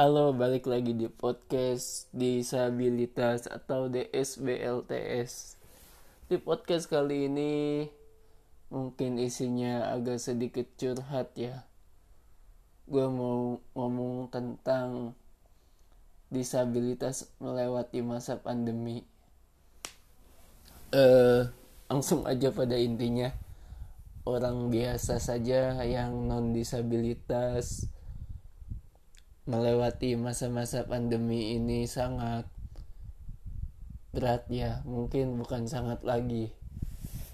Halo, balik lagi di podcast disabilitas atau DSBLTS. Di podcast kali ini mungkin isinya agak sedikit curhat ya. Gue mau ngomong tentang disabilitas melewati masa pandemi. Eh, langsung aja pada intinya orang biasa saja yang non disabilitas melewati masa-masa pandemi ini sangat berat ya. Mungkin bukan sangat lagi.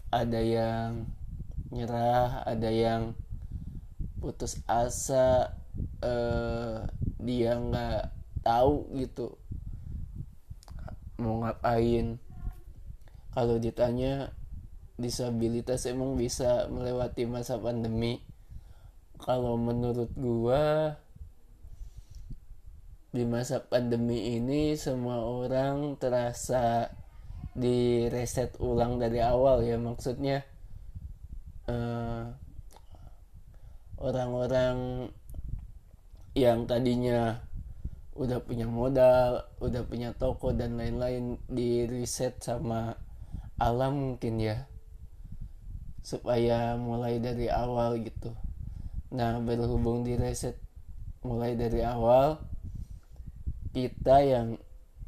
Ada yang nyerah ada yang putus asa eh, dia nggak tahu gitu mau ngapain. Kalau ditanya disabilitas emang bisa melewati masa pandemi? Kalau menurut gua di masa pandemi ini semua orang terasa di reset ulang dari awal ya maksudnya orang orang-orang yang tadinya udah punya modal, udah punya toko dan lain-lain di reset sama alam mungkin ya supaya mulai dari awal gitu. Nah berhubung di reset mulai dari awal kita yang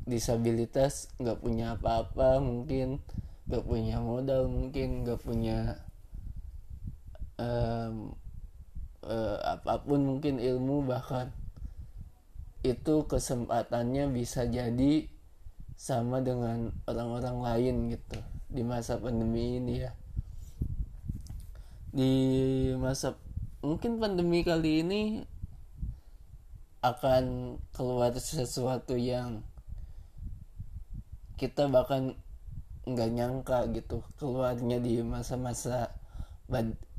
disabilitas nggak punya apa-apa mungkin nggak punya modal mungkin nggak punya um, uh, apa pun mungkin ilmu bahkan itu kesempatannya bisa jadi sama dengan orang-orang lain gitu di masa pandemi ini ya. Di masa mungkin pandemi kali ini akan keluar sesuatu yang kita bahkan nggak nyangka gitu. Keluarnya di masa-masa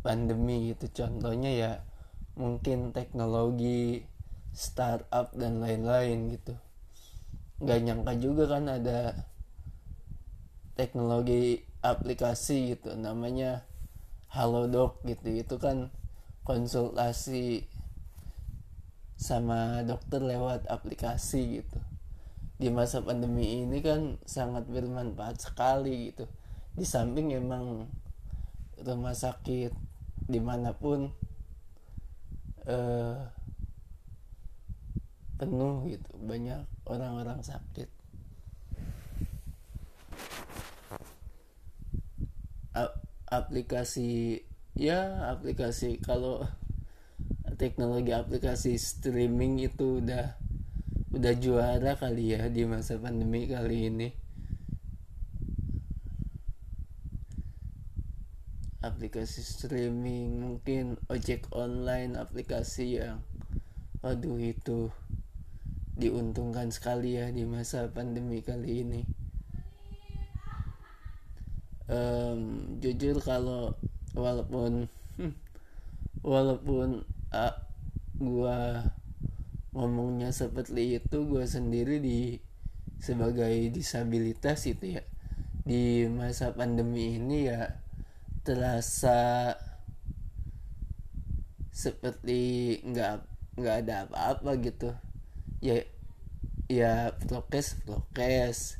pandemi gitu. Contohnya ya mungkin teknologi startup dan lain-lain gitu. Nggak nyangka juga kan ada teknologi aplikasi gitu. Namanya Halodoc gitu. Itu kan konsultasi sama dokter lewat aplikasi gitu. Di masa pandemi ini kan sangat bermanfaat sekali gitu. Di samping emang rumah sakit di mana pun eh, penuh gitu. Banyak orang-orang sakit. A aplikasi ya aplikasi kalau teknologi aplikasi streaming itu udah udah juara kali ya di masa pandemi kali ini. Aplikasi streaming mungkin ojek online aplikasi yang aduh itu diuntungkan sekali ya di masa pandemi kali ini. Um, jujur kalau walaupun walaupun gua ngomongnya seperti itu gua sendiri di sebagai disabilitas itu ya di masa pandemi ini ya terasa seperti nggak nggak ada apa-apa gitu. Ya ya prokes prokes.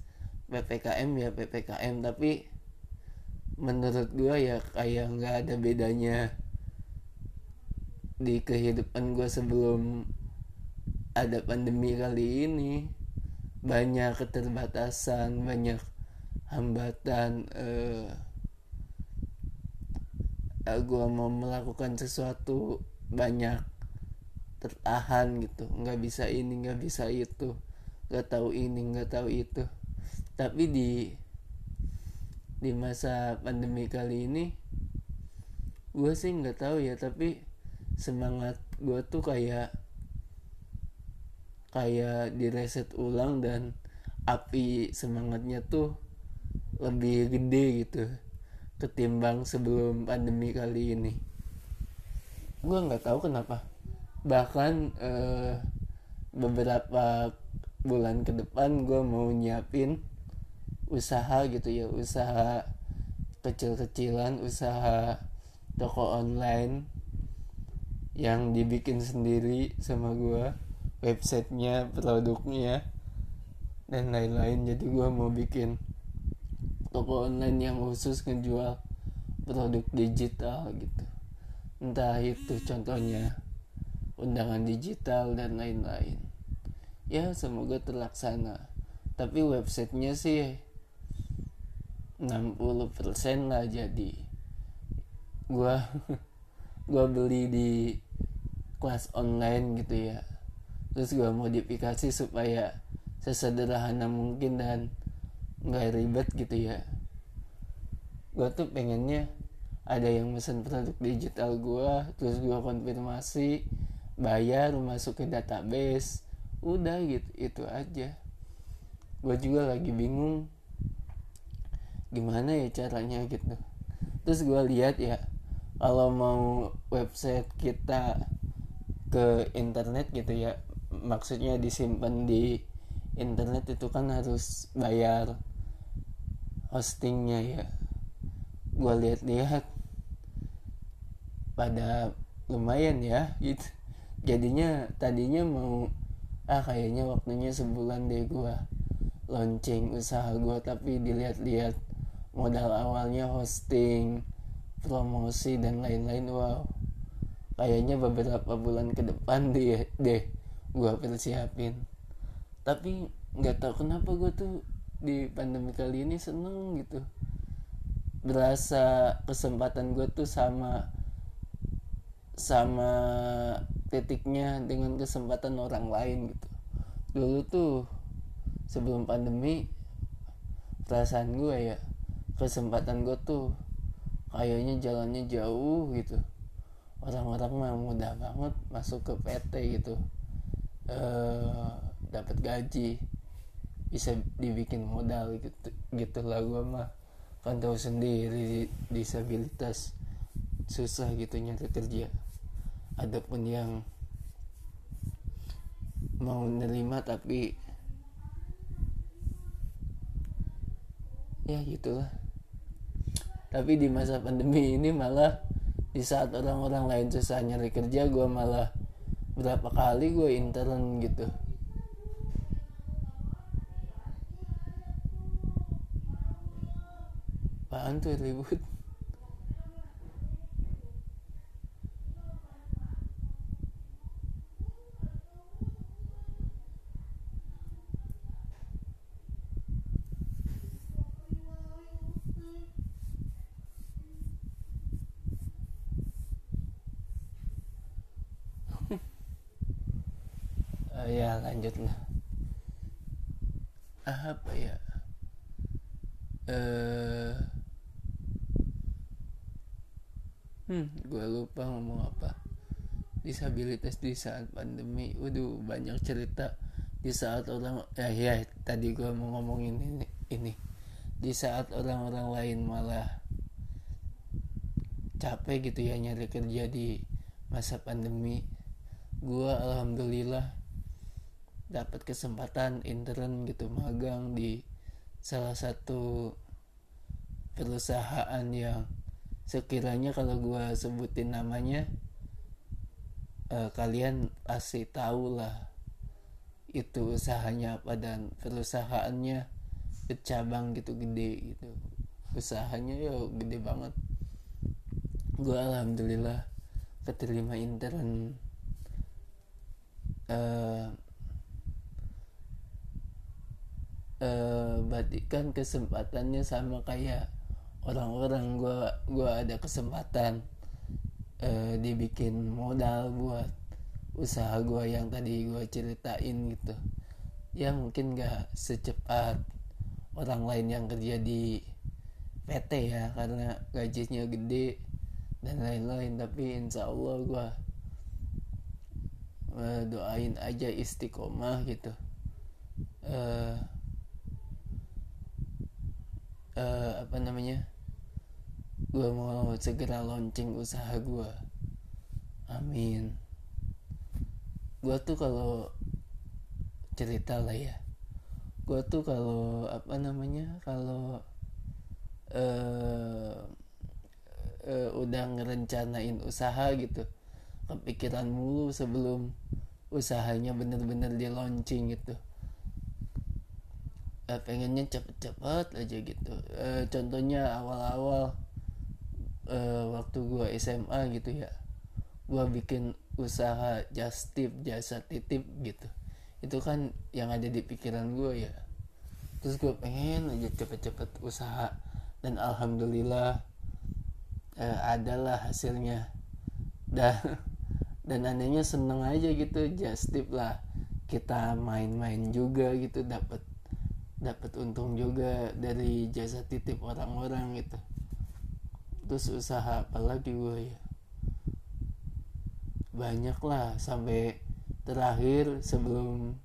Ppkm ya ppkm tapi menurut gua ya kayak nggak ada bedanya di kehidupan gue sebelum ada pandemi kali ini. Banyak keterbatasan banyak hambatan eh, eh gue mau melakukan sesuatu banyak tertahan gitu. Nggak bisa ini nggak bisa itu. Nggak tahu ini nggak tahu itu. Tapi di di masa pandemi kali ini gue sih nggak tahu ya tapi semangat gue tuh kayak kayak direset ulang dan api semangatnya tuh lebih gede gitu ketimbang sebelum pandemi kali ini. Gue nggak tahu kenapa. Bahkan eh, beberapa bulan ke depan gue mau nyiapin usaha gitu ya usaha kecil-kecilan usaha toko online yang dibikin sendiri sama gue websitenya produknya dan lain-lain. Jadi gue mau bikin toko online yang khusus ngejual produk digital gitu. Entah itu contohnya undangan digital dan lain-lain. Ya semoga terlaksana. Tapi websitenya sih 60% lah jadi. Gua gua beli di kelas online gitu ya. Terus gua modifikasi supaya sesederhana mungkin dan nggak ribet gitu ya. Gua tuh pengennya ada yang mesen produk digital gua terus gua konfirmasi bayar masuk ke database udah gitu itu aja. Gue juga lagi bingung gimana ya caranya gitu. Terus gue lihat ya kalau mau website kita ke internet gitu ya. Maksudnya disimpan di internet itu kan harus bayar hostingnya ya. Gue lihat-lihat. Pada lumayan ya gitu. Jadinya tadinya mau ah kayaknya waktunya sebulan deh gue launching usaha gue tapi dilihat-lihat modal awalnya hosting promosi dan lain-lain. Wow kayaknya beberapa bulan ke depan deh deh gue persiapin. Tapi nggak tahu kenapa gue tuh di pandemi kali ini seneng gitu. Berasa kesempatan gue tuh sama sama titiknya dengan kesempatan orang lain gitu. Dulu tuh sebelum pandemi perasaan gue ya kesempatan gue tuh kayaknya jalannya jauh gitu orang-orang mah mudah banget masuk ke PT gitu. Eh dapat gaji. Bisa dibikin modal gitu gitu lah gue mah. Kan tahu sendiri disabilitas. Susah gitu nyari kerja. Adapun yang mau nerima tapi ya gitulah. Tapi di masa pandemi ini malah di saat orang-orang lain susah nyari kerja gue malah berapa kali gue intern gitu. Apaan tuh ribut uh, lanjut lah. Apa ya? Eh hmm gue lupa ngomong apa. Disabilitas di saat pandemi. Waduh banyak cerita di saat orang ya ya tadi gue mau ngomongin ini ini. Di saat orang-orang lain malah capek gitu ya nyari kerja di masa pandemi. Gue alhamdulillah dapat kesempatan intern gitu magang di salah satu perusahaan yang sekiranya kalau gue sebutin namanya eh, kalian pasti tahu lah itu usahanya apa dan perusahaannya bercabang gitu gede gitu. Usahanya ya gede banget. Gue alhamdulillah keterima intern uh, uh, berarti kan kesempatannya sama kayak orang-orang. Gue gua ada kesempatan uh, dibikin modal buat usaha gue yang tadi gue ceritain gitu. Ya mungkin gak secepat orang lain yang kerja di PT ya karena gajinya gede dan lain-lain. Tapi insya Allah gue uh, doain aja istiqomah gitu. Uh, uh, apa namanya? Gue mau segera launching usaha gue amin. Gue tuh kalau cerita lah ya. Gue tuh kalau apa namanya? Kalau uh, uh, udah ngerencanain usaha gitu kepikiran mulu sebelum usahanya bener-bener di launching gitu uh, pengennya cepet-cepet aja gitu. Uh, contohnya awal-awal uh, waktu gua SMA gitu ya gua bikin usaha just tip jasa titip gitu. Itu kan yang ada di pikiran gue ya. Terus gue pengen aja cepet-cepet usaha dan alhamdulillah uh, adalah hasilnya. Dan dan anehnya seneng aja gitu just tip lah. Kita main-main juga gitu dapat dapat untung juga dari jasa titip orang-orang gitu. Terus usaha apalagi gue ya? Banyak lah sampai terakhir sebelum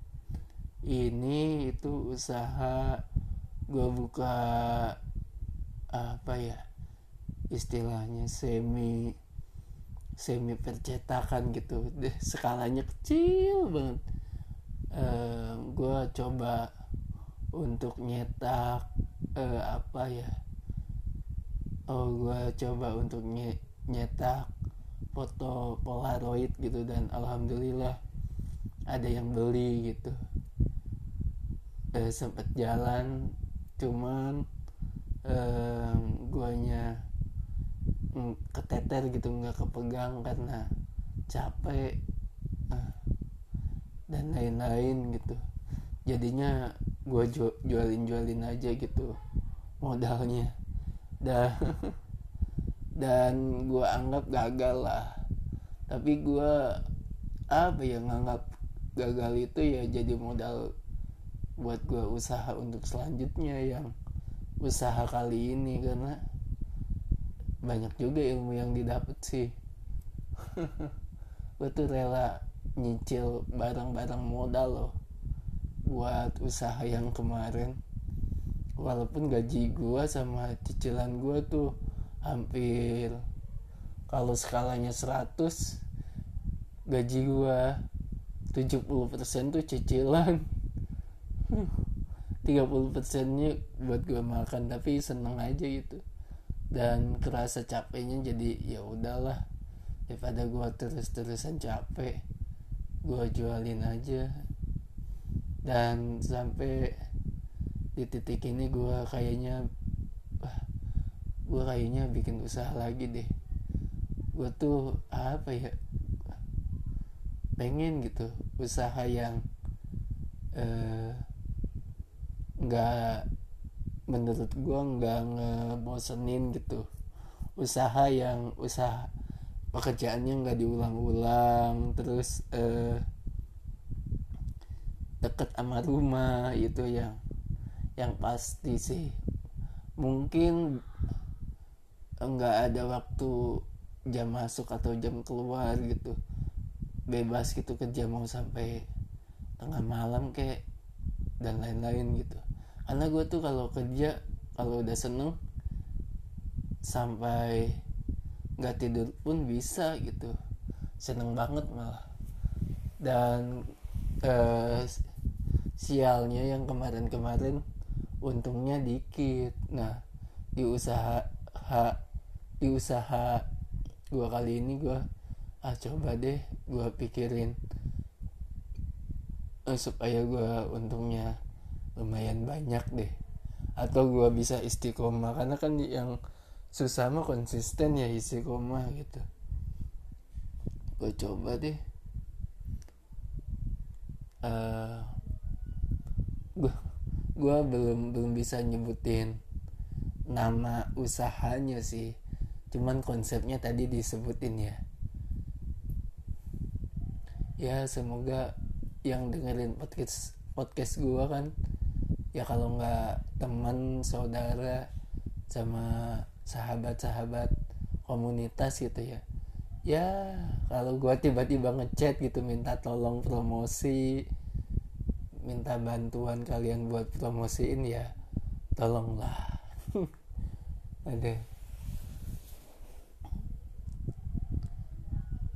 ini itu usaha gue buka apa ya istilahnya semi semi percetakan gitu. Deh skalanya kecil banget. Uh, gue coba untuk nyetak uh, apa ya oh gue coba untuk nye nyetak foto polaroid gitu dan alhamdulillah ada yang beli gitu. Uh, sempet jalan cuman uh, guanya keteter gitu nggak kepegang karena capek uh, dan lain-lain gitu. Jadinya gue jualin jualin aja gitu modalnya. Dan dan gue anggap gagal lah. Tapi gue apa ya nganggap gagal itu ya jadi modal buat gue usaha untuk selanjutnya yang usaha kali ini. Karena banyak juga ilmu yang didapat sih. Gue tuh rela nyicil barang-barang modal loh buat usaha yang kemarin. Walaupun gaji gue sama cicilan gue tuh hampir kalau skalanya 100 gaji gue 70% tuh cicilan. 30 persennya buat gue makan tapi seneng aja gitu. Dan kerasa capeknya jadi ya udahlah daripada gue terus-terusan capek gue jualin aja dan sampai di titik ini gue kayaknya gue kayaknya bikin usaha lagi deh. Gue tuh apa ya pengen gitu usaha yang eh, nggak uh, menurut gue nggak ngebosenin gitu. Usaha yang usaha pekerjaannya nggak diulang-ulang terus uh, deket sama rumah itu yang yang pasti sih mungkin enggak ada waktu jam masuk atau jam keluar gitu. Bebas gitu kerja mau sampai tengah malam kayak dan lain-lain gitu. Karena gue tuh kalau kerja kalau udah seneng sampai nggak tidur pun bisa gitu. Seneng banget malah. Dan uh, sialnya yang kemarin-kemarin untungnya dikit. Nah di usaha ha, di usaha gua kali ini gua ah coba deh gua pikirin. Uh, supaya gua untungnya lumayan banyak deh. Atau gua bisa istiqomah karena kan yang susah mah konsisten ya istiqomah gitu. Gue coba deh. Uh, gue gue belum belum bisa nyebutin nama usahanya sih. Cuman konsepnya tadi disebutin ya. Ya semoga yang dengerin podcast podcast gue kan ya kalau nggak teman saudara sama sahabat-sahabat komunitas gitu ya. Ya kalau gue tiba-tiba ngechat gitu minta tolong promosi minta bantuan kalian buat promosiin ya tolonglah. Ada.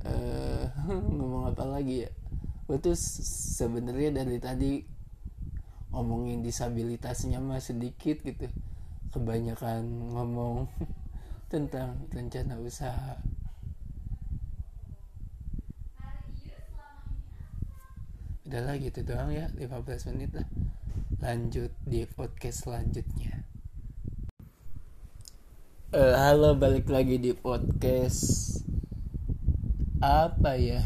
Uh, ngomong apa lagi ya? Gue tuh sebenarnya dari tadi ngomongin disabilitasnya mah sedikit gitu. Kebanyakan ngomong tentang rencana usaha udahlah gitu doang ya 15 menit lah. Lanjut di podcast selanjutnya. Uh, halo balik lagi di podcast. Apa ya?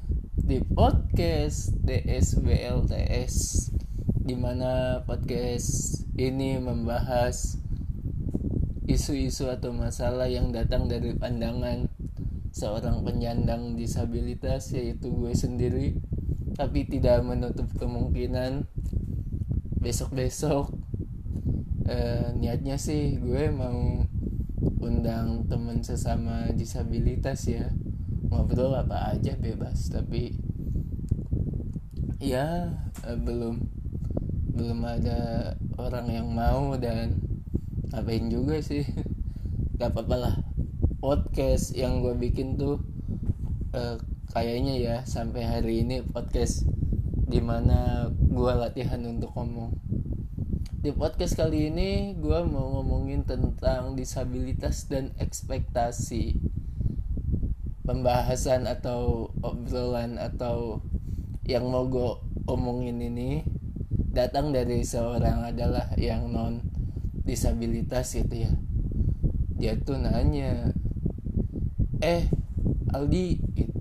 Di podcast DSBLTS di mana podcast ini membahas isu-isu atau masalah yang datang dari pandangan seorang penyandang disabilitas yaitu gue sendiri tapi tidak menutup kemungkinan besok-besok eh, niatnya sih gue mau undang teman sesama disabilitas ya. Ngobrol apa aja bebas tapi ya eh, belum belum ada orang yang mau dan ngapain juga sih. Gak apa-apa lah. Podcast yang gue bikin tuh eh, kayaknya ya sampai hari ini podcast di mana gue latihan untuk ngomong. Di podcast kali ini gue mau ngomongin tentang disabilitas dan ekspektasi. Pembahasan atau obrolan atau yang mau gue omongin ini datang dari seorang adalah yang non disabilitas gitu ya. Dia tuh nanya eh Aldi gitu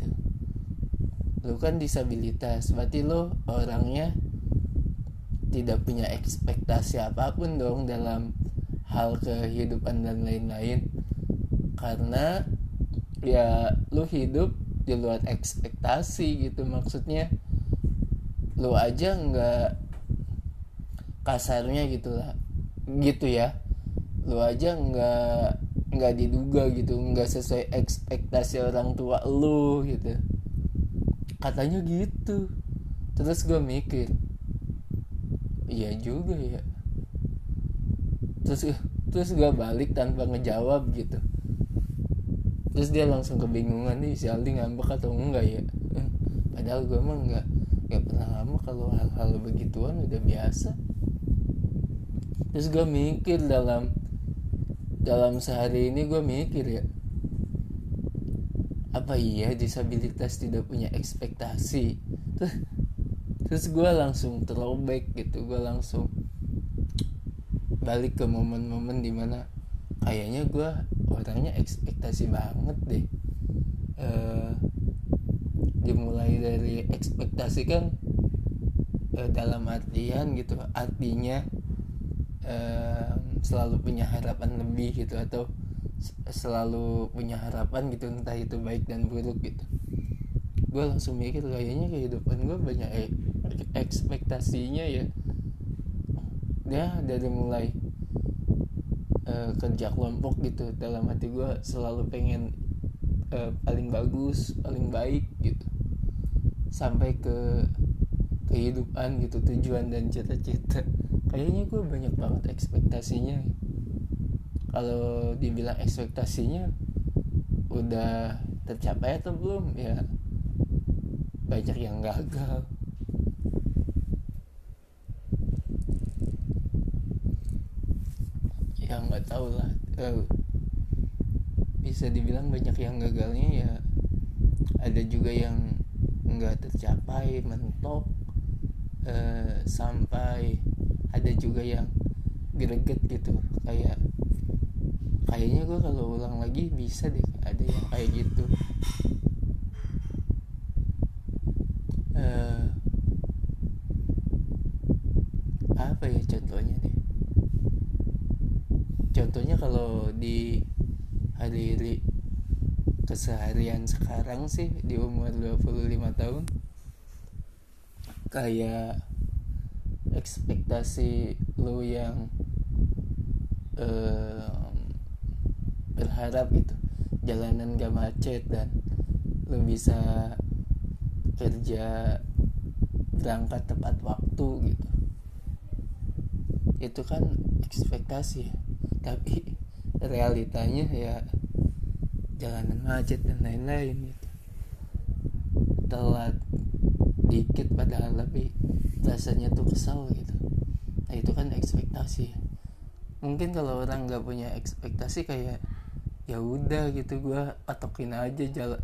lu kan disabilitas berarti lu orangnya tidak punya ekspektasi apa pun dong dalam hal kehidupan dan lain-lain. Karena ya lu hidup di luar ekspektasi gitu. Maksudnya lu aja nggak kasarnya gitulah. Gitu ya. Lu aja nggak nggak diduga gitu nggak sesuai ekspektasi orang tua lu gitu katanya gitu. Terus gue mikir iya juga ya. Terus terus gue balik tanpa ngejawab gitu. Terus dia langsung kebingungan nih si Aldi ngambek atau enggak ya? Padahal gue emang nggak nggak pernah ngambek kalau hal-hal begituan udah biasa. Terus gue mikir dalam dalam sehari ini gue mikir ya apa iya disabilitas tidak punya ekspektasi? Terus gue langsung throwback gitu gue langsung balik ke momen-momen di mana kayaknya gue orangnya ekspektasi banget deh. Uh, dimulai dari ekspektasi kan uh, dalam artian gitu artinya uh, selalu punya harapan lebih gitu atau selalu punya harapan gitu entah itu baik dan buruk gitu. Gue langsung mikir kayaknya kehidupan gue banyak e ekspektasinya ya. Dia dari mulai uh, kerja kelompok gitu dalam hati gue selalu pengen uh, paling bagus paling baik gitu. Sampai ke kehidupan gitu tujuan dan cita-cita. Kayaknya gue banyak banget ekspektasinya kalau dibilang ekspektasinya udah tercapai atau belum ya banyak yang gagal. Ya nggak tahu lah. Eh, bisa dibilang banyak yang gagalnya ya ada juga yang nggak tercapai mentok eh, sampai ada juga yang greget gitu. Kayak kayaknya gue kalau ulang lagi bisa deh ada yang kayak gitu. Uh, apa ya contohnya nih contohnya kalau di hari keseharian sekarang sih di umur 25 tahun kayak ekspektasi lu yang uh, berharap itu. Jalanan gak macet dan lu bisa kerja berangkat tepat waktu gitu. Itu kan ekspektasi tapi realitanya ya jalanan macet dan lain-lain gitu. Telat dikit padahal lebih rasanya tuh kesal gitu. Nah itu kan ekspektasi. Mungkin kalau orang nggak punya ekspektasi kayak ya udah gitu gue patokin aja jalan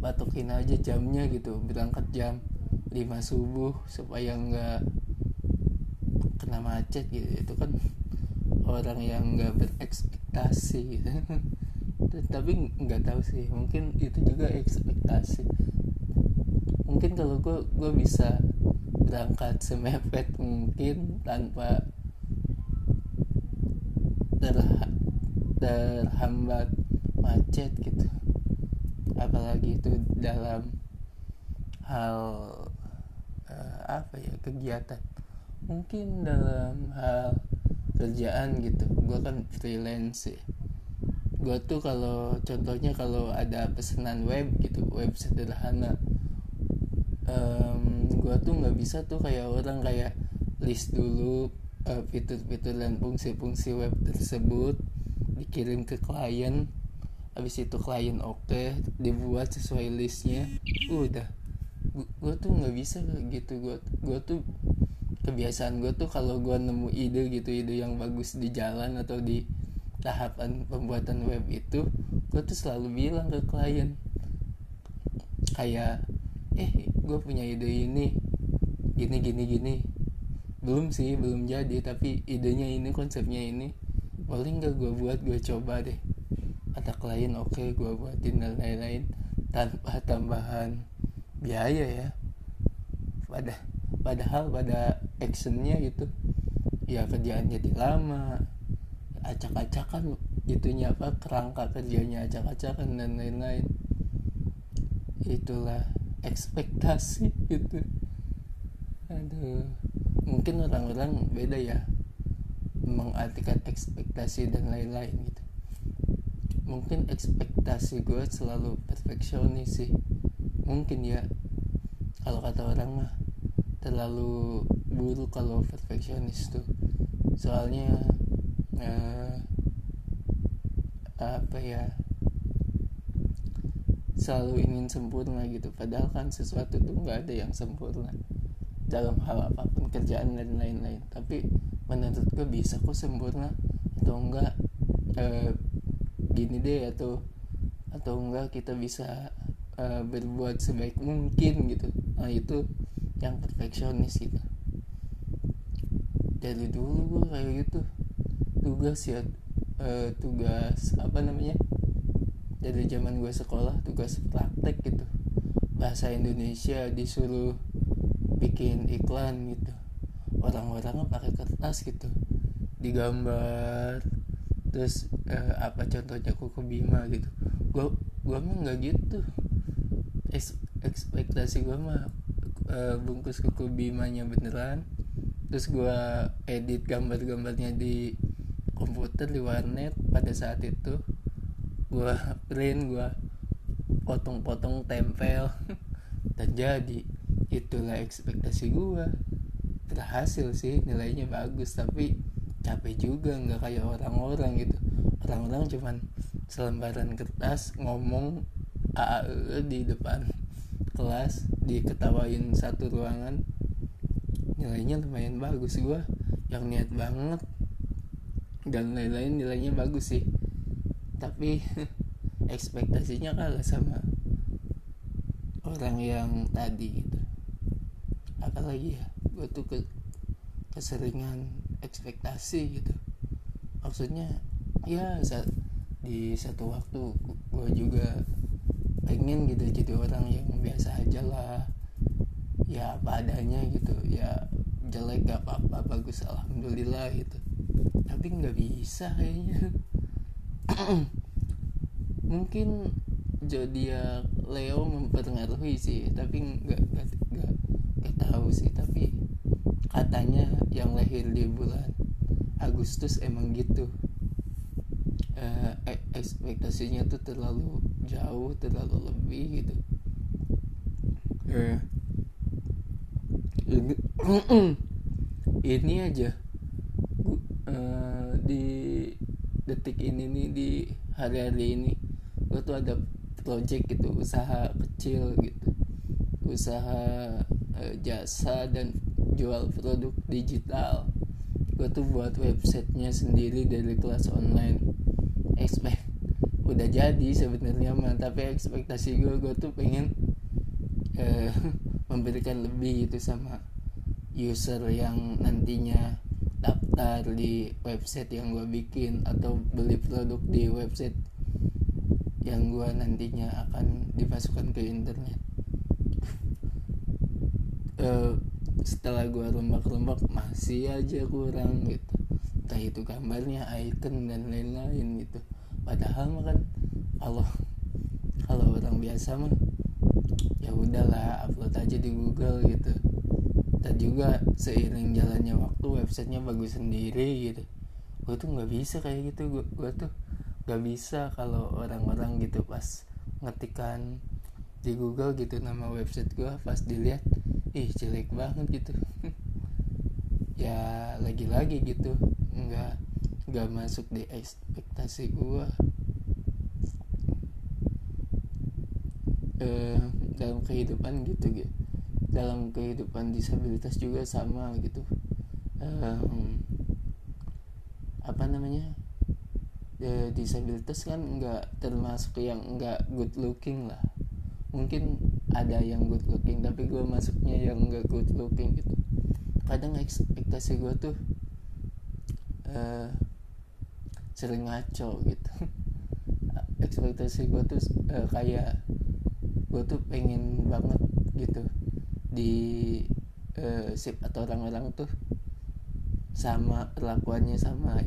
patokin aja jamnya gitu berangkat jam 5 lima subuh supaya nggak kena macet gitu. Itu kan orang yang nggak berekspektasi gitu. Tapi nggak tahu sih mungkin itu juga ekspektasi. Mungkin kalau gue gue bisa berangkat semepet mungkin tanpa terha terhambat macet gitu. Apalagi itu dalam hal uh, apa ya kegiatan. Mungkin dalam hal kerjaan gitu. Gue kan freelance ya. Gue tuh kalau contohnya kalau ada pesanan web gitu web sederhana um, gue tuh nggak bisa tuh kayak orang kayak list dulu uh, fitur-fitur dan fungsi-fungsi web tersebut dikirim ke klien habis itu klien oke okay, dibuat sesuai listnya. Udah. Gue tuh nggak bisa gitu. Gue gue tuh kebiasaan gue tuh kalau gue nemu ide gitu ide yang bagus di jalan atau di tahapan pembuatan web itu gue tuh selalu bilang ke klien. Kayak eh gue punya ide ini. Gini gini gini. Belum sih belum jadi tapi idenya ini konsepnya ini. Boleh nggak gue buat gue coba deh kata klien oke okay, gue buatin dan lain-lain tanpa tambahan biaya ya. Pada padahal pada actionnya gitu ya kerjaan jadi lama acak-acakan gitunya apa kerangka kerjanya acak-acakan dan lain-lain. Itulah ekspektasi gitu. Aduh mungkin orang-orang beda ya mengartikan ekspektasi dan lain-lain gitu mungkin ekspektasi gue selalu perfeksionis sih. Mungkin ya kalau kata orang mah terlalu buruk kalau perfeksionis tuh. Soalnya uh, apa ya selalu ingin sempurna gitu. Padahal kan sesuatu tuh nggak ada yang sempurna dalam hal apa pun kerjaan dan lain-lain. Tapi menurut gue bisa kok sempurna atau enggak uh, gini deh atau atau enggak kita bisa uh, berbuat sebaik mungkin gitu. Nah itu yang perfeksionis gitu dari dulu gue kayak gitu. Tugas ya uh, tugas apa namanya? Dari zaman gue sekolah tugas praktek gitu. Bahasa Indonesia disuruh bikin iklan gitu. Orang-orangnya pakai kertas gitu. Digambar terus uh, apa contohnya kuku bima gitu. Gue gue mah nggak gitu. Ekspektasi gue mah uh, bungkus kuku bimanya beneran. Terus gue edit gambar-gambarnya di komputer di warnet pada saat itu. Gue print gue potong-potong tempel. Dan jadi itulah ekspektasi gue berhasil sih nilainya bagus tapi capek juga nggak kayak orang-orang gitu. Orang-orang cuman selembaran kertas ngomong AAE di depan kelas diketawain satu ruangan. Nilainya lumayan bagus. Gue yang niat banget dan lain-lain nilainya bagus sih. Tapi ekspektasinya kalah sama orang yang tadi gitu. Apalagi ya gue tuh ke keseringan ekspektasi gitu. Maksudnya ya saat di satu waktu gue juga pengen gitu jadi orang yang biasa aja lah. Ya apa adanya gitu. Ya jelek gak apa-apa bagus alhamdulillah gitu. Tapi nggak bisa kayaknya. Mungkin zodiak Leo mempengaruhi sih tapi nggak nggak nggak tahu sih. Tapi katanya yang lahir di bulan Agustus emang gitu. Uh, ekspektasinya tuh terlalu jauh terlalu lebih gitu. Uh, ini, ini aja. Uh, di detik ini nih di hari-hari ini gue tuh ada project gitu usaha kecil gitu. Usaha uh, jasa dan jual produk digital. Gue tuh buat websitenya sendiri dari kelas online. Expect udah jadi sebenarnya mah tapi ekspektasi gue gue tuh pengen uh, memberikan lebih gitu sama user yang nantinya daftar di website yang gue bikin atau beli produk di website yang gue nantinya akan dimasukkan ke internet. Uh, setelah gue rombak-rombak masih aja kurang gitu. Entah itu gambarnya icon dan lain-lain gitu. Padahal mah kan kalau kalau orang biasa mah ya udahlah upload aja di Google gitu. Dan juga seiring jalannya waktu websitenya bagus sendiri gitu. Gue tuh nggak bisa kayak gitu gue, tuh nggak bisa kalau orang-orang gitu pas ngetikan di Google gitu nama website gue pas dilihat ih jelek banget gitu. Ya lagi-lagi gitu. Nggak nggak masuk di ekspektasi gue eh, dalam kehidupan gitu gitu dalam kehidupan disabilitas juga sama gitu. Eh, apa namanya? E, disabilitas kan nggak termasuk yang nggak good looking lah. Mungkin ada yang good looking tapi gue masuknya yang nggak good looking gitu. Kadang ekspektasi gue tuh uh, sering ngaco gitu. Ekspektasi gue tuh uh, kayak gue tuh pengen banget gitu di uh, sip atau orang-orang tuh sama perlakuannya sama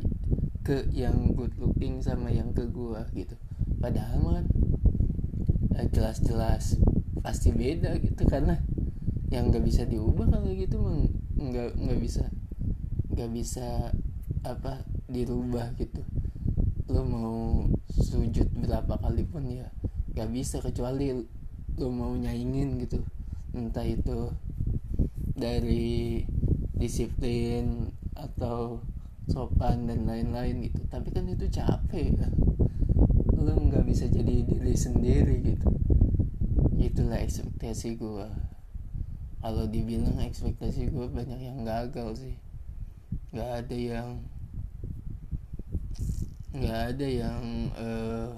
ke yang good looking sama yang ke gue gitu. Padahal kan jelas-jelas pasti beda gitu karena yang nggak bisa diubah kalau gitu nggak nggak bisa nggak bisa apa dirubah gitu. Lo mau sujud berapa kali pun ya gak bisa kecuali lo mau nyaingin gitu. Entah itu dari disiplin atau sopan dan lain-lain gitu. Tapi kan itu capek. Ya lo nggak bisa jadi diri sendiri gitu itulah ekspektasi gue kalau dibilang ekspektasi gue banyak yang gagal sih. Nggak ada yang nggak ada yang uh,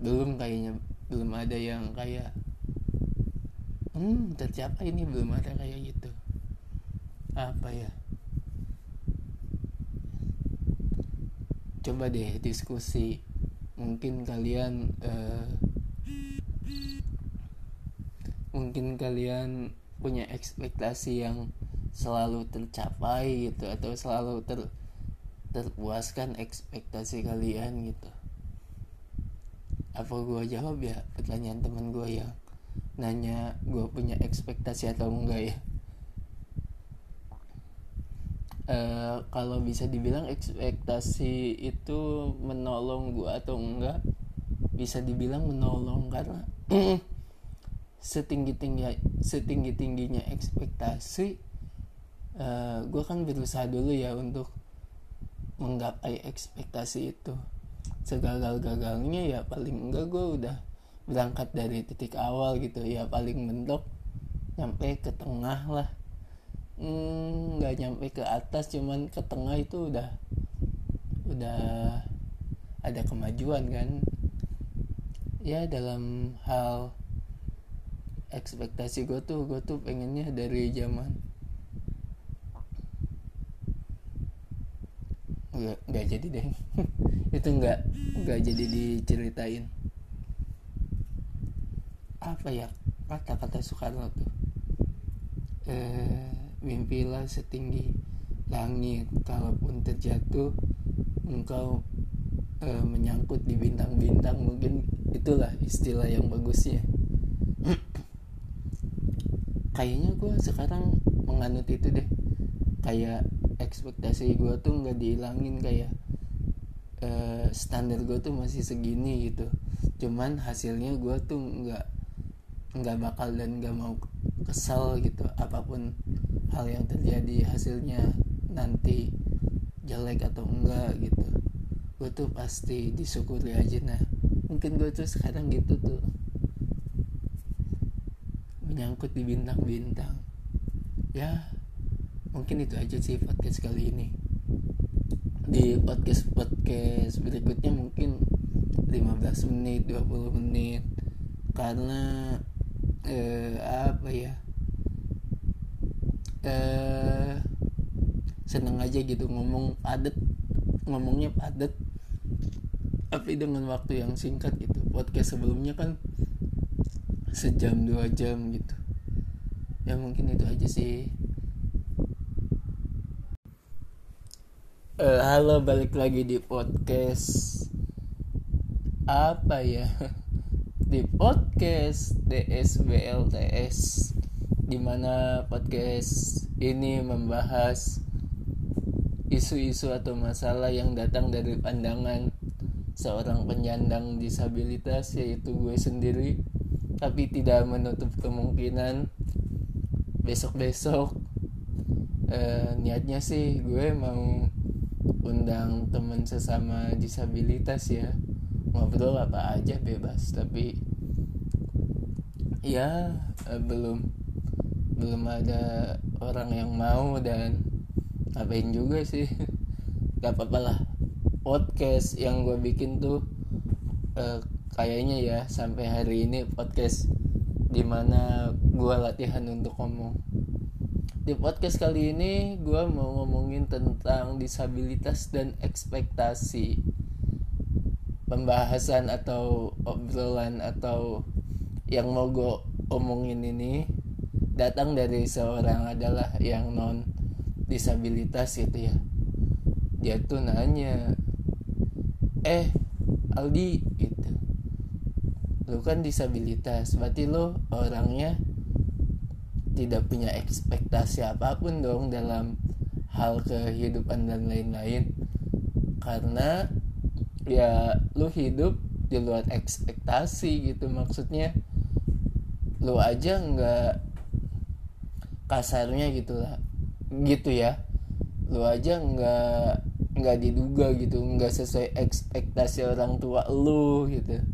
belum kayaknya belum ada yang kayak hmm tercapai ini belum ada kayak gitu. Apa ya? Coba deh diskusi. Mungkin kalian uh, mungkin kalian punya ekspektasi yang selalu tercapai gitu atau selalu ter terpuaskan ekspektasi kalian gitu. Apa gue jawab ya? Pertanyaan teman gue yang nanya gue punya ekspektasi atau enggak ya? E, kalau bisa dibilang ekspektasi itu menolong gue atau enggak? Bisa dibilang menolong karena setinggi tinggi setinggi tingginya ekspektasi uh, eh, gue kan berusaha dulu ya untuk menggapai ekspektasi itu. Segagal-gagalnya ya paling enggak gue udah berangkat dari titik awal gitu ya paling mentok nyampe ke tengah lah. Hmm, nggak hmm, nyampe ke atas cuman ke tengah itu udah udah ada kemajuan kan. Ya dalam hal ekspektasi gue tuh gue tuh pengennya dari zaman nggak nggak jadi deh. Itu nggak nggak jadi diceritain. Apa ya? Kata-kata Soekarno tuh? Eh, mimpilah setinggi langit. Kalaupun terjatuh engkau eh, menyangkut di bintang-bintang. Mungkin itulah istilah yang bagusnya kayaknya gue sekarang menganut itu deh. Kayak ekspektasi gue tuh nggak dihilangin kayak uh, standar gue tuh masih segini gitu. Cuman hasilnya gue tuh nggak nggak bakal dan nggak mau kesal gitu apa pun hal yang terjadi hasilnya nanti jelek atau enggak gitu. Gue tuh pasti disyukuri aja. Nah mungkin gue tuh sekarang gitu tuh menyangkut di bintang-bintang. Ya mungkin itu aja sih podcast kali ini. Di podcast podcast berikutnya mungkin 15 menit 20 menit. Karena eh, apa ya? Eh seneng aja gitu ngomong padet ngomongnya padet tapi dengan waktu yang singkat gitu. Podcast sebelumnya kan sejam dua jam gitu. Ya mungkin itu aja sih. Uh, halo balik lagi di podcast. Apa ya? Di podcast DSBLTS di mana podcast ini membahas isu-isu atau masalah yang datang dari pandangan seorang penyandang disabilitas yaitu gue sendiri tapi tidak menutup kemungkinan besok-besok eh, niatnya sih gue mau undang teman sesama disabilitas ya. Ngobrol apa aja bebas tapi ya eh, belum belum ada orang yang mau dan ngapain juga sih. Gak apa-apa lah. Podcast yang gue bikin tuh uh, kayaknya ya sampai hari ini podcast di mana gue latihan untuk ngomong. Di podcast kali ini gue mau ngomongin tentang disabilitas dan ekspektasi. Pembahasan atau obrolan atau yang mau gue omongin ini datang dari seorang adalah yang non disabilitas gitu ya. Dia tuh nanya eh Aldi gitu lu kan disabilitas berarti lo orangnya tidak punya ekspektasi apa pun dong dalam hal kehidupan dan lain-lain. Karena ya lu hidup di luar ekspektasi gitu. Maksudnya lu aja nggak kasarnya gitu lah. Gitu ya. Lu aja nggak nggak diduga gitu nggak sesuai ekspektasi orang tua lu gitu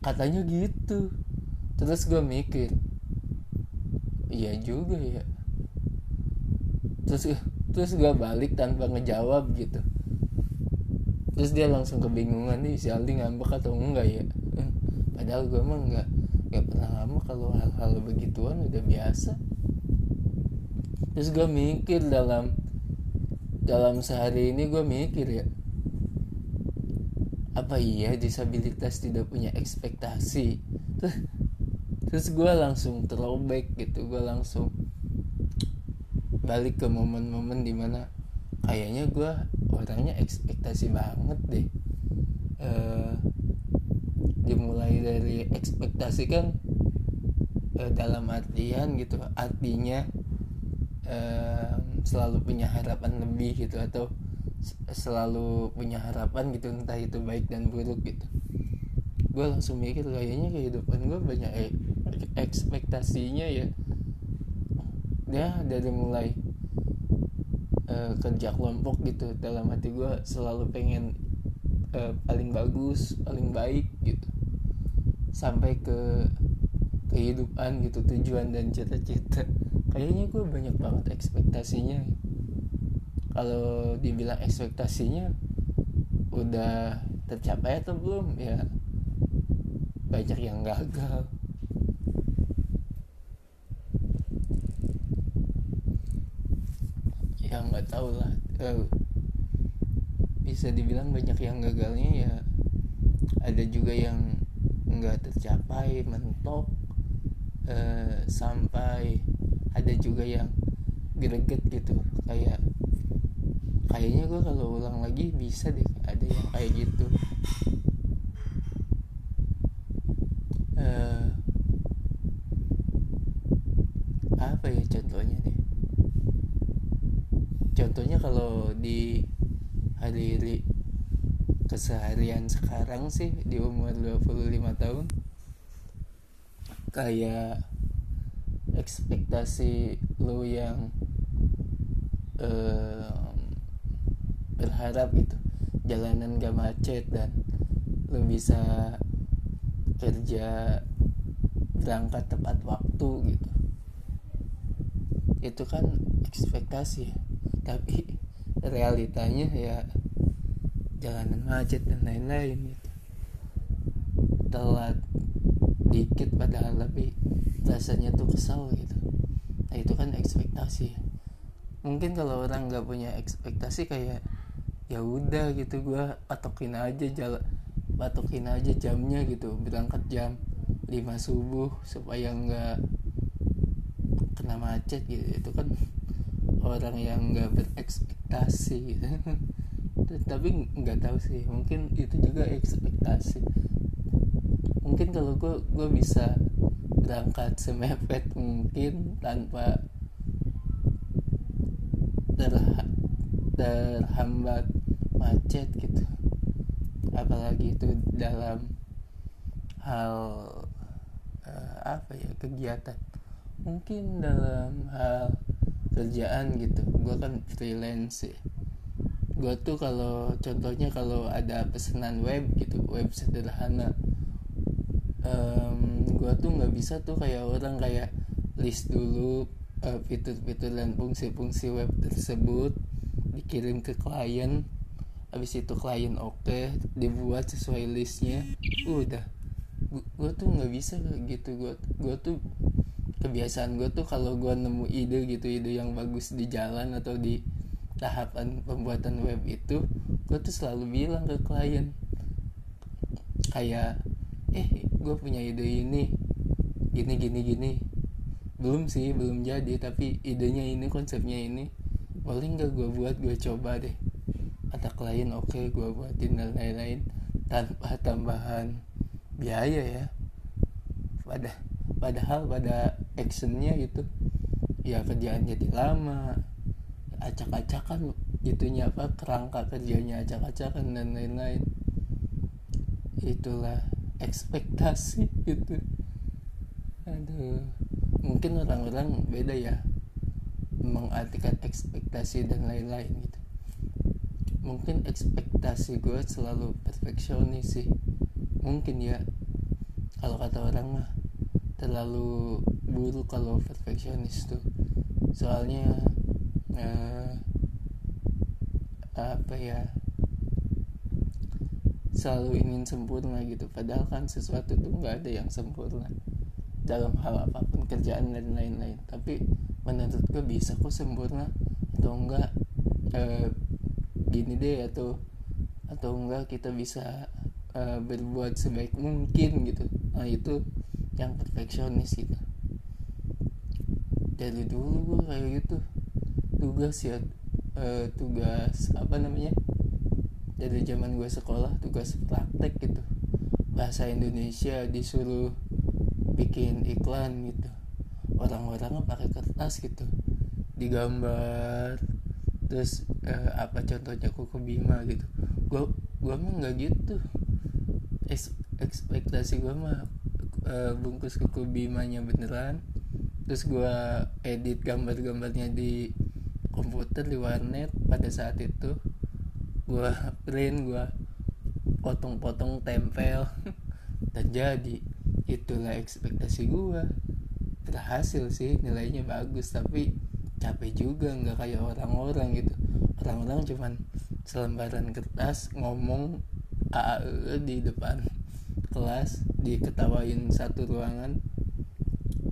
katanya gitu. Terus gue mikir iya juga ya. Terus terus gue balik tanpa ngejawab gitu. Terus dia langsung kebingungan nih si Aldi ngambek atau enggak ya? Eh, padahal gue emang nggak nggak pernah ngambek kalau hal-hal begituan udah biasa. Terus gue mikir dalam dalam sehari ini gue mikir ya apa iya disabilitas tidak punya ekspektasi? Terus, gue langsung throwback gitu gue langsung balik ke momen-momen di mana kayaknya gue orangnya ekspektasi banget deh. Uh, dimulai dari ekspektasi kan uh, dalam artian gitu artinya uh, selalu punya harapan lebih gitu atau selalu punya harapan gitu entah itu baik dan buruk gitu. Gue langsung mikir kayaknya kehidupan gue banyak e ekspektasinya ya. Ya dari mulai uh, kerja kelompok gitu dalam hati gue selalu pengen uh, paling bagus paling baik gitu. Sampai ke kehidupan gitu tujuan dan cita-cita. Kayaknya gue banyak banget ekspektasinya kalau dibilang ekspektasinya udah tercapai atau belum ya banyak yang gagal. Ya nggak tahu lah. Bisa dibilang banyak yang gagalnya ya ada juga yang nggak tercapai mentok uh, sampai ada juga yang greget gitu. Kayak kayaknya gue kalau ulang lagi bisa deh ada yang kayak gitu. Uh, apa ya contohnya nih contohnya kalau di hari keseharian sekarang sih di umur 25 tahun kayak ekspektasi lu yang uh, berharap gitu. Jalanan gak macet dan lu bisa kerja berangkat tepat waktu gitu. Itu kan ekspektasi ya. Tapi realitanya ya jalanan macet dan lain-lain gitu. Telat dikit padahal lebih rasanya tuh kesal gitu. Nah itu kan ekspektasi. Mungkin kalau orang nggak punya ekspektasi kayak ya udah gitu gue patokin aja jalan patokin aja jamnya gitu berangkat jam 5 subuh supaya nggak kena macet gitu. Itu kan orang yang nggak berekspektasi gitu. Tapi nggak tahu sih mungkin itu juga ekspektasi. Mungkin kalau gue gue bisa berangkat semepet mungkin tanpa terha terhambat macet gitu. Apalagi itu dalam hal uh, apa ya kegiatan. Mungkin dalam hal kerjaan gitu. Gue kan freelance ya gue tuh kalau contohnya kalau ada pesanan web gitu web sederhana um, gue tuh nggak bisa tuh kayak orang kayak list dulu uh, fitur-fitur dan fungsi-fungsi web tersebut dikirim ke klien habis itu klien oke okay, dibuat sesuai listnya. Udah. Gue tuh nggak bisa gitu. Gue gue tuh kebiasaan gue tuh kalau gue nemu ide gitu ide yang bagus di jalan atau di tahapan pembuatan web itu gue tuh selalu bilang ke klien. Kayak eh gue punya ide ini gini gini gini. Belum sih belum jadi tapi idenya ini konsepnya ini. Boleh nggak gue buat gue coba deh kata klien oke okay, gue buatin dan lain-lain. Tanpa tambahan biaya ya. Pada padahal pada actionnya gitu ya kerjaan jadi lama. Acak-acakan itunya apa kerangka kerjanya acak-acakan dan lain-lain. Itulah ekspektasi gitu. Aduh mungkin orang-orang beda ya mengartikan ekspektasi dan lain-lain mungkin ekspektasi gue selalu perfeksionis sih. Mungkin ya kalau kata orang mah terlalu buruk kalau perfeksionis tuh. Soalnya uh, apa ya selalu ingin sempurna gitu. Padahal kan sesuatu tuh nggak ada yang sempurna dalam hal apa pun kerjaan dan lain-lain. Tapi menurut gue bisa kok sempurna atau enggak uh, gini deh atau atau enggak kita bisa uh, berbuat sebaik mungkin gitu. Nah itu yang perfeksionis gitu dari dulu gue kayak gitu. Tugas ya uh, tugas apa namanya? Dari zaman gue sekolah tugas praktek gitu. Bahasa Indonesia disuruh bikin iklan gitu. Orang-orang pakai kertas gitu. Digambar terus uh, apa contohnya kuku bima gitu. Gua gua mah nggak gitu. Eks, ekspektasi gua mah uh, bungkus kuku bimanya beneran. Terus gua edit gambar-gambarnya di komputer di warnet pada saat itu. Gua print gua potong-potong tempel. Dan jadi itulah ekspektasi gua. Berhasil sih nilainya bagus tapi capek juga nggak kayak orang-orang gitu. Orang-orang cuman selembaran kertas ngomong AAE di depan kelas diketawain satu ruangan.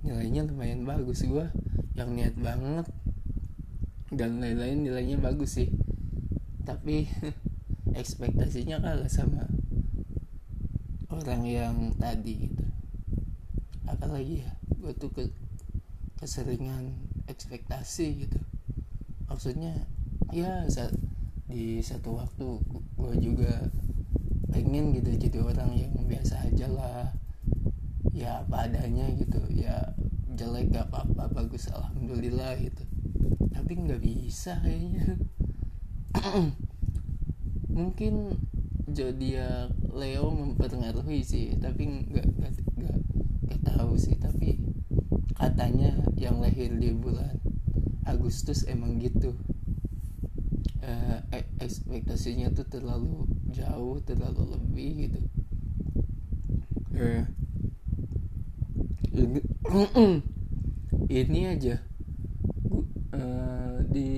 Nilainya lumayan bagus. Gue yang niat banget dan lain-lain nilainya bagus sih. Tapi ekspektasinya kalah sama orang yang tadi gitu. Apalagi ya gue tuh ke keseringan ekspektasi gitu. Maksudnya ya saat di satu waktu gue juga pengen gitu jadi orang yang biasa aja lah. Ya apa adanya gitu ya jelek gak apa-apa bagus alhamdulillah gitu. Tapi nggak bisa kayaknya. Mungkin zodiak Leo mempengaruhi sih tapi nggak nggak nggak tahu sih. Tapi katanya yang lahir di bulan Agustus emang gitu. Uh, ekspektasinya tuh terlalu jauh terlalu lebih gitu. Uh, ini, aja. Uh, di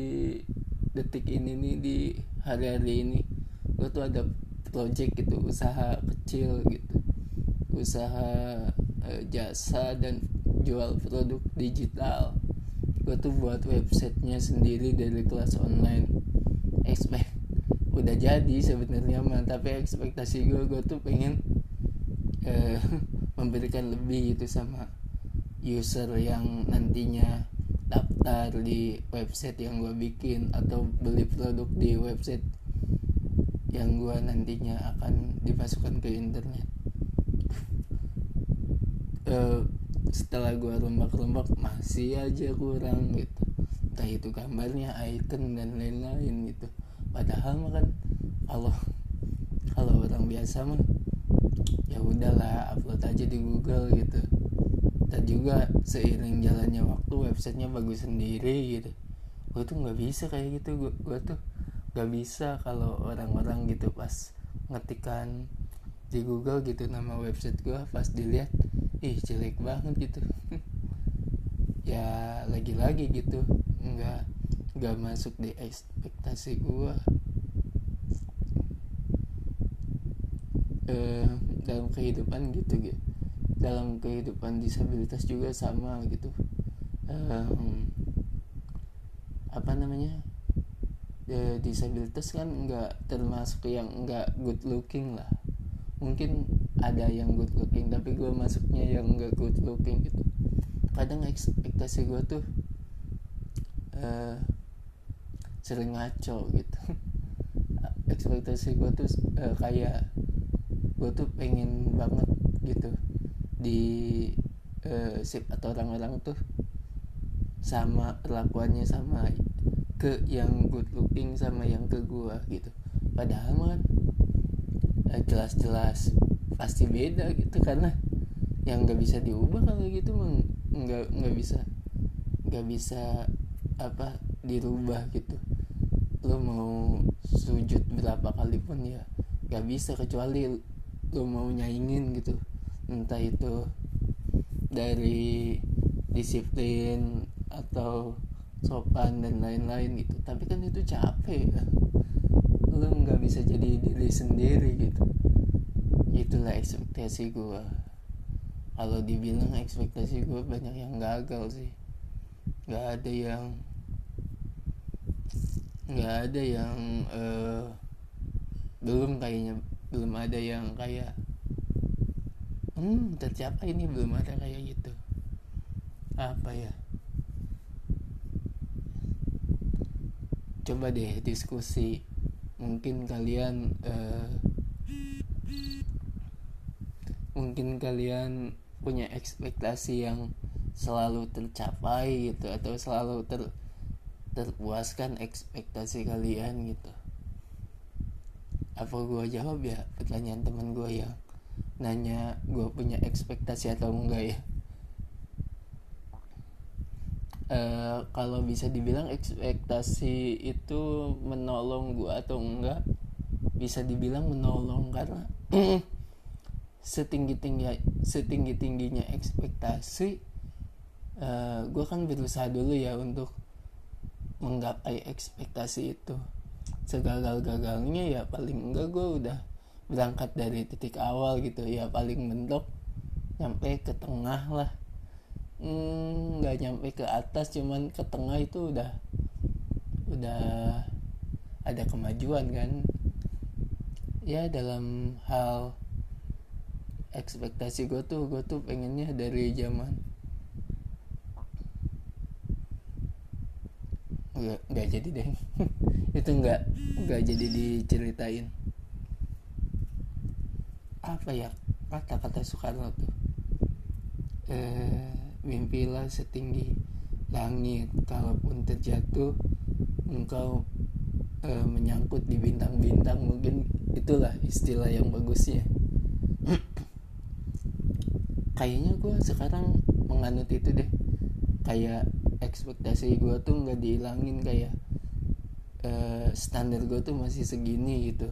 detik ini nih di hari-hari ini gue tuh ada project gitu usaha kecil gitu. Usaha uh, jasa dan jual produk digital. Gue tuh buat websitenya sendiri dari kelas online. Expect udah jadi sebenarnya mah tapi ekspektasi gue gue tuh pengen uh, memberikan lebih gitu sama user yang nantinya daftar di website yang gue bikin atau beli produk di website yang gue nantinya akan dimasukkan ke internet. Uh, setelah gue rombak-rombak masih aja kurang gitu. Entah itu gambarnya icon dan lain-lain gitu. Padahal mah kan kalau kalau orang biasa mah ya udahlah upload aja di Google gitu. Dan juga seiring jalannya waktu websitenya bagus sendiri gitu. Gue tuh nggak bisa kayak gitu gue, tuh nggak bisa kalau orang-orang gitu pas ngetikan di Google gitu nama website gue pas dilihat ih jelek banget gitu. Ya lagi-lagi gitu. Nggak nggak masuk di ekspektasi gue eh, dalam kehidupan gitu gitu dalam kehidupan disabilitas juga sama gitu. Eh, apa namanya? E, disabilitas kan nggak termasuk yang nggak good looking lah. Mungkin ada yang good looking tapi gue masuknya yang gak good looking gitu. Kadang ekspektasi gue tuh uh, sering ngaco gitu. Ekspektasi gue tuh uh, kayak gue tuh pengen banget gitu di uh, sip atau orang-orang tuh sama perlakuannya sama ke yang good looking sama yang ke gue gitu. Padahal kan jelas-jelas pasti beda gitu karena yang nggak bisa diubah kalau gitu mah nggak nggak bisa nggak bisa apa dirubah gitu. Lo mau sujud berapa kali pun ya nggak bisa kecuali lo mau nyaingin gitu. Entah itu dari disiplin atau sopan dan lain-lain gitu. Tapi kan itu capek. Ya lo nggak bisa jadi diri sendiri gitu itulah ekspektasi gue kalau dibilang ekspektasi gue banyak yang gagal sih. Nggak ada yang nggak ada yang uh, belum kayaknya belum ada yang kayak hmm tercapai ini? Belum ada kayak gitu. Apa ya? Coba deh diskusi. Mungkin kalian uh, mungkin kalian punya ekspektasi yang selalu tercapai gitu atau selalu ter terpuaskan ekspektasi kalian gitu. Apa gue jawab ya? Pertanyaan teman gue yang nanya gue punya ekspektasi atau enggak ya? Uh, kalau bisa dibilang ekspektasi itu menolong gue atau enggak? Bisa dibilang menolong karena setinggi tinggi setinggi tingginya ekspektasi uh, eh, gue kan berusaha dulu ya untuk menggapai ekspektasi itu. Segagal gagalnya ya paling enggak gue udah berangkat dari titik awal gitu. Ya paling mentok nyampe ke tengah lah. Hmm, nggak hmm, nyampe ke atas cuman ke tengah itu udah udah ada kemajuan kan. Ya dalam hal ekspektasi gue tuh gue tuh pengennya dari zaman nggak nggak jadi deh. Itu nggak nggak jadi diceritain. Apa ya? Kata-kata Soekarno tuh. Eh, mimpilah setinggi langit. Kalaupun terjatuh engkau eh, menyangkut di bintang-bintang. Mungkin itulah istilah yang bagusnya kayaknya gue sekarang menganut itu deh. Kayak ekspektasi gue tuh nggak dihilangin kayak uh, standar gue tuh masih segini gitu.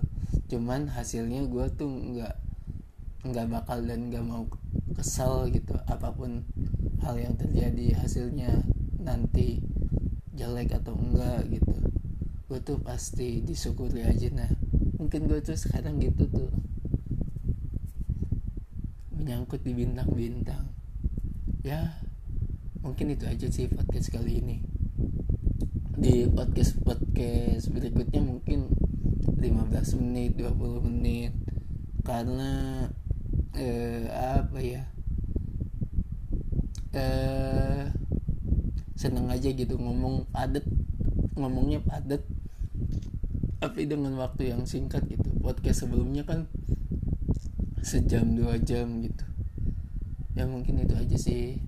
Cuman hasilnya gue tuh nggak nggak bakal dan nggak mau kesal gitu apa pun hal yang terjadi hasilnya nanti jelek atau enggak gitu. Gue tuh pasti disyukuri aja. Nah mungkin gue tuh sekarang gitu tuh menyangkut di bintang-bintang. Ya mungkin itu aja sih podcast kali ini. Di podcast podcast berikutnya mungkin 15 menit 20 menit. Karena eh, apa ya? Eh seneng aja gitu ngomong padet ngomongnya padet tapi dengan waktu yang singkat gitu. Podcast sebelumnya kan sejam dua jam gitu. Ya mungkin itu aja sih